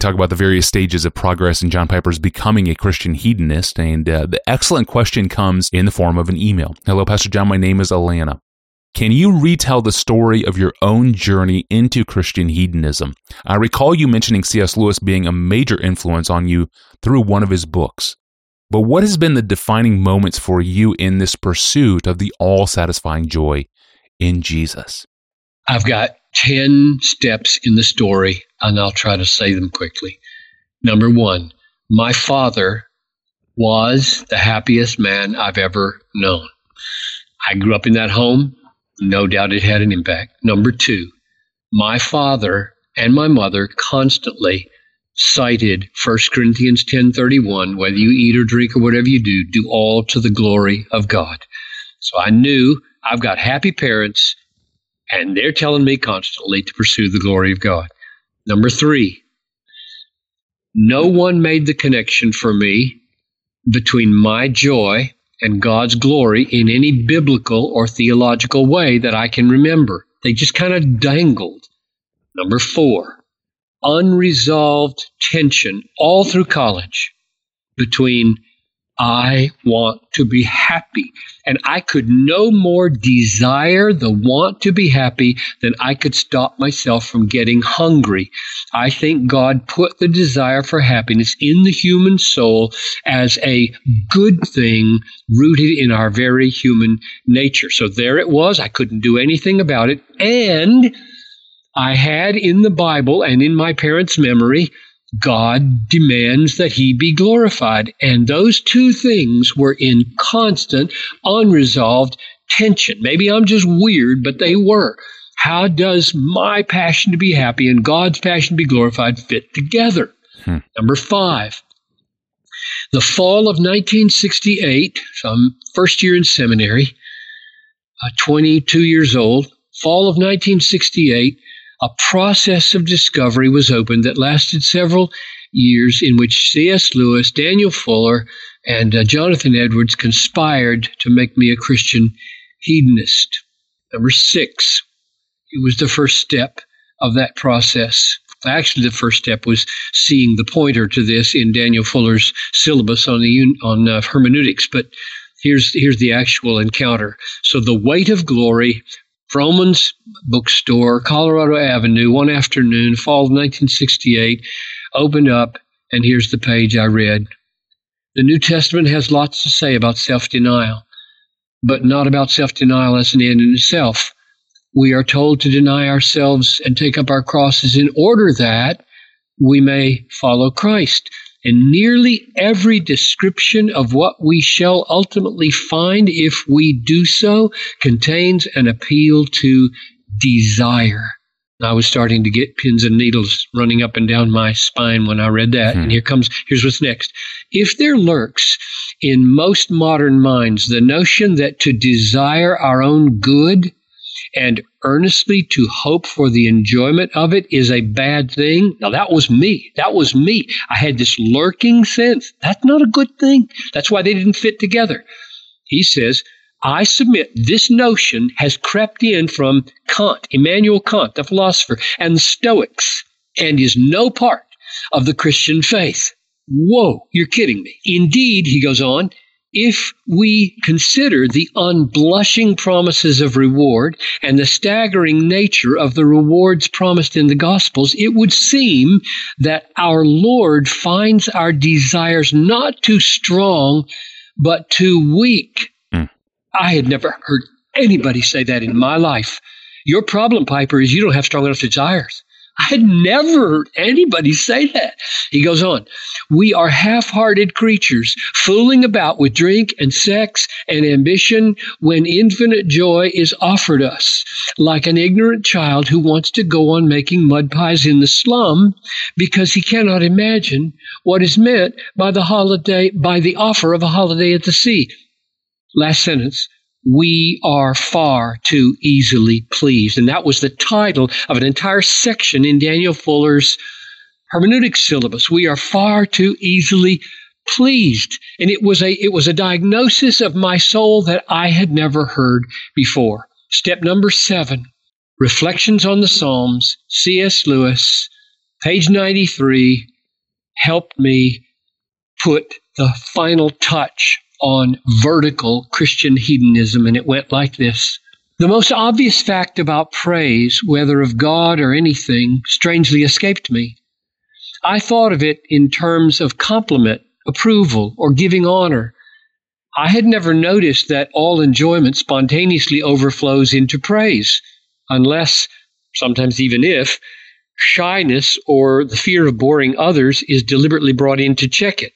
talk about the various stages of progress in John Piper's becoming a Christian hedonist, and uh, the excellent question comes in the form of an email. Hello, Pastor John. My name is Alana. Can you retell the story of your own journey into Christian hedonism? I recall you mentioning C.S. Lewis being a major influence on you through one of his books. But what has been the defining moments for you in this pursuit of the all satisfying joy in Jesus? I've got 10 steps in the story, and I'll try to say them quickly. Number one, my father was the happiest man I've ever known. I grew up in that home. No doubt it had an impact. Number two, my father and my mother constantly cited 1 Corinthians 10:31 whether you eat or drink or whatever you do do all to the glory of God. So I knew I've got happy parents and they're telling me constantly to pursue the glory of God. Number 3. No one made the connection for me between my joy and God's glory in any biblical or theological way that I can remember. They just kind of dangled. Number 4 unresolved tension all through college between I want to be happy. And I could no more desire the want to be happy than I could stop myself from getting hungry. I think God put the desire for happiness in the human soul as a good thing rooted in our very human nature. So there it was. I couldn't do anything about it. And I had in the Bible and in my parents' memory, God demands that he be glorified. And those two things were in constant, unresolved tension. Maybe I'm just weird, but they were. How does my passion to be happy and God's passion to be glorified fit together? Hmm. Number five, the fall of 1968, so I'm first year in seminary, uh, 22 years old, fall of 1968, a process of discovery was opened that lasted several years in which C.S. Lewis, Daniel Fuller, and uh, Jonathan Edwards conspired to make me a Christian hedonist. Number six, it was the first step of that process. Actually, the first step was seeing the pointer to this in Daniel Fuller's syllabus on the on uh, hermeneutics. But here's here's the actual encounter. So the weight of glory Vroman's bookstore, Colorado Avenue, one afternoon, fall of 1968, opened up, and here's the page I read. The New Testament has lots to say about self denial, but not about self denial as an end in itself. We are told to deny ourselves and take up our crosses in order that we may follow Christ. And nearly every description of what we shall ultimately find if we do so contains an appeal to desire. I was starting to get pins and needles running up and down my spine when I read that. Hmm. And here comes, here's what's next. If there lurks in most modern minds the notion that to desire our own good and earnestly to hope for the enjoyment of it is a bad thing. Now, that was me. That was me. I had this lurking sense. That's not a good thing. That's why they didn't fit together. He says, I submit this notion has crept in from Kant, Immanuel Kant, the philosopher, and the Stoics, and is no part of the Christian faith. Whoa, you're kidding me. Indeed, he goes on, if we consider the unblushing promises of reward and the staggering nature of the rewards promised in the Gospels, it would seem that our Lord finds our desires not too strong, but too weak. Mm. I had never heard anybody say that in my life. Your problem, Piper, is you don't have strong enough desires. I had never heard anybody say that. He goes on, we are half hearted creatures, fooling about with drink and sex and ambition when infinite joy is offered us, like an ignorant child who wants to go on making mud pies in the slum because he cannot imagine what is meant by the holiday, by the offer of a holiday at the sea. Last sentence we are far too easily pleased. And that was the title of an entire section in Daniel Fuller's hermeneutic syllabus. We are far too easily pleased. And it was a, it was a diagnosis of my soul that I had never heard before. Step number seven, Reflections on the Psalms, C.S. Lewis, page 93, helped me put the final touch on vertical Christian hedonism, and it went like this. The most obvious fact about praise, whether of God or anything, strangely escaped me. I thought of it in terms of compliment, approval, or giving honor. I had never noticed that all enjoyment spontaneously overflows into praise, unless, sometimes even if, shyness or the fear of boring others is deliberately brought in to check it.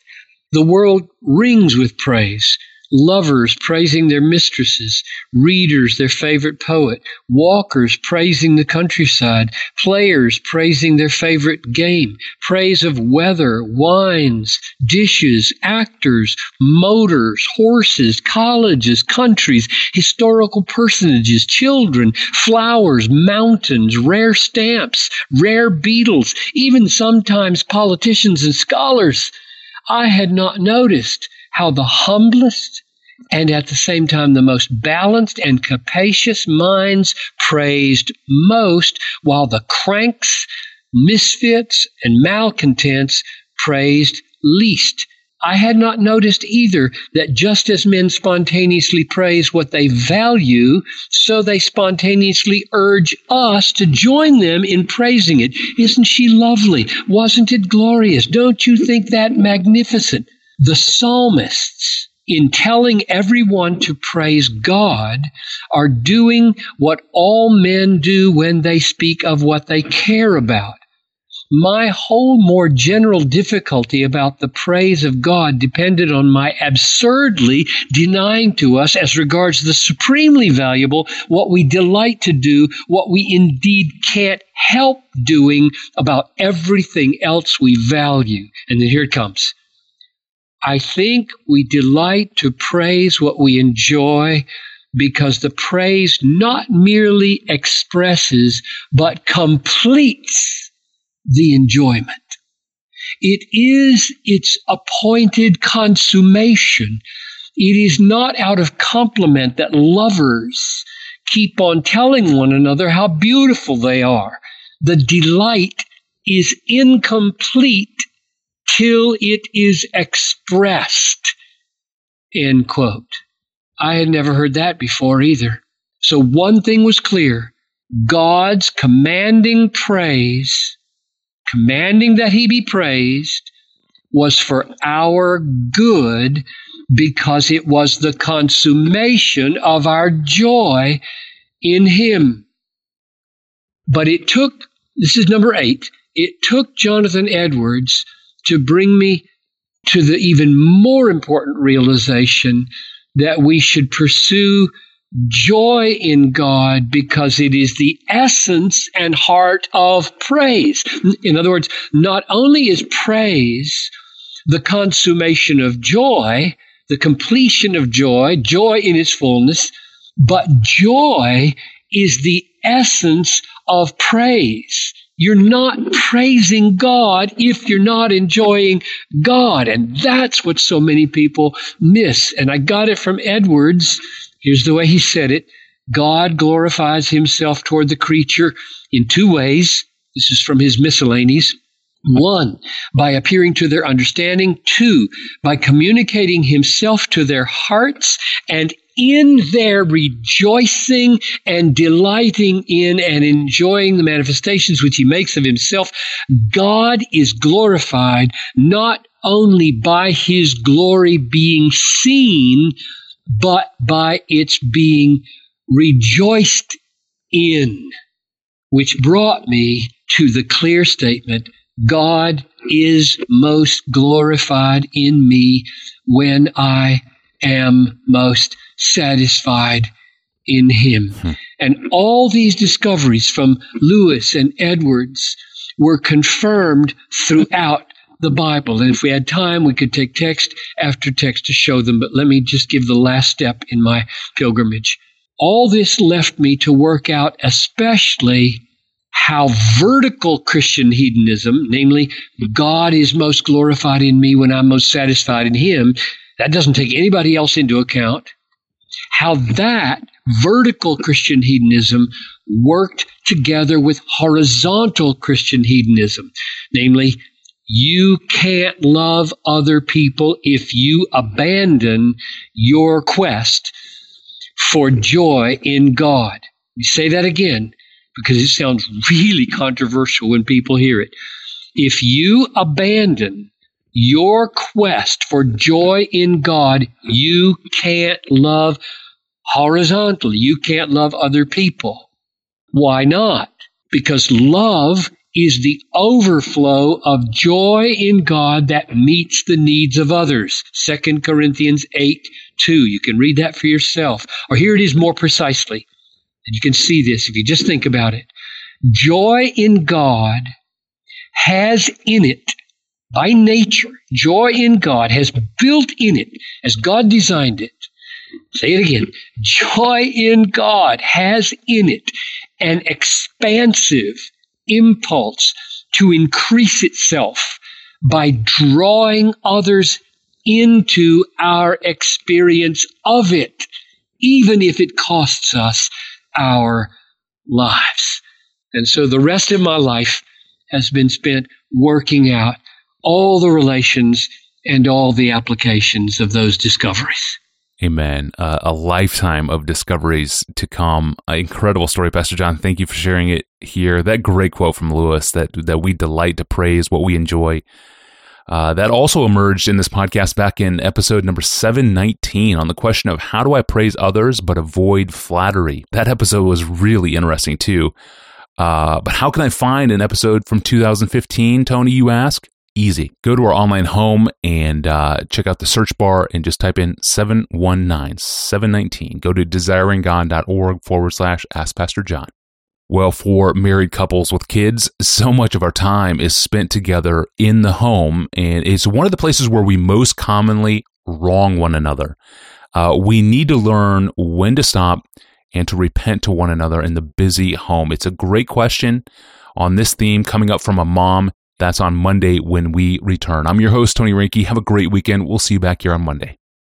The world rings with praise. Lovers praising their mistresses, readers their favorite poet, walkers praising the countryside, players praising their favorite game, praise of weather, wines, dishes, actors, motors, horses, colleges, countries, historical personages, children, flowers, mountains, rare stamps, rare beetles, even sometimes politicians and scholars. I had not noticed how the humblest and at the same time the most balanced and capacious minds praised most, while the cranks, misfits, and malcontents praised least. I had not noticed either that just as men spontaneously praise what they value, so they spontaneously urge us to join them in praising it. Isn't she lovely? Wasn't it glorious? Don't you think that magnificent? The psalmists in telling everyone to praise God are doing what all men do when they speak of what they care about. My whole more general difficulty about the praise of God depended on my absurdly denying to us, as regards the supremely valuable, what we delight to do, what we indeed can't help doing about everything else we value. And then here it comes I think we delight to praise what we enjoy because the praise not merely expresses but completes the enjoyment. It is its appointed consummation. It is not out of compliment that lovers keep on telling one another how beautiful they are. The delight is incomplete till it is expressed. End quote. I had never heard that before either. So one thing was clear God's commanding praise, commanding that he be praised, was for our good because it was the consummation of our joy in him. But it took, this is number eight, it took Jonathan Edwards to bring me to the even more important realization that we should pursue joy in God because it is the essence and heart of praise. In other words, not only is praise the consummation of joy, the completion of joy, joy in its fullness, but joy is the essence of praise. You're not praising God if you're not enjoying God. And that's what so many people miss. And I got it from Edwards. Here's the way he said it God glorifies himself toward the creature in two ways. This is from his miscellanies. One, by appearing to their understanding. Two, by communicating himself to their hearts. And in their rejoicing and delighting in and enjoying the manifestations which he makes of himself, God is glorified not only by his glory being seen, but by its being rejoiced in, which brought me to the clear statement God is most glorified in me when I am most satisfied in him. Hmm. And all these discoveries from Lewis and Edwards were confirmed throughout the Bible. And if we had time, we could take text after text to show them. But let me just give the last step in my pilgrimage. All this left me to work out, especially how vertical Christian hedonism, namely, God is most glorified in me when I'm most satisfied in Him, that doesn't take anybody else into account how that vertical Christian hedonism worked together with horizontal Christian hedonism, namely You can't love other people if you abandon your quest for joy in God. You say that again because it sounds really controversial when people hear it. If you abandon your quest for joy in God, you can't love horizontally. You can't love other people. Why not? Because love is the overflow of joy in God that meets the needs of others. 2 Corinthians 8 2. You can read that for yourself. Or here it is more precisely. And you can see this if you just think about it. Joy in God has in it, by nature, joy in God has built in it, as God designed it. Say it again. Joy in God has in it an expansive impulse to increase itself by drawing others into our experience of it, even if it costs us our lives. And so the rest of my life has been spent working out all the relations and all the applications of those discoveries. Amen. Uh, a lifetime of discoveries to come. An incredible story, Pastor John. Thank you for sharing it here. That great quote from Lewis that that we delight to praise what we enjoy. Uh, that also emerged in this podcast back in episode number 719 on the question of how do I praise others but avoid flattery. That episode was really interesting too. Uh, but how can I find an episode from 2015, Tony, you ask? Easy. Go to our online home and uh, check out the search bar and just type in 719, 719. Go to desiringgod.org forward slash ask Pastor John. Well, for married couples with kids, so much of our time is spent together in the home, and it's one of the places where we most commonly wrong one another. Uh, we need to learn when to stop and to repent to one another in the busy home. It's a great question on this theme coming up from a mom that's on Monday when we return. I'm your host, Tony Reinke. Have a great weekend. We'll see you back here on Monday.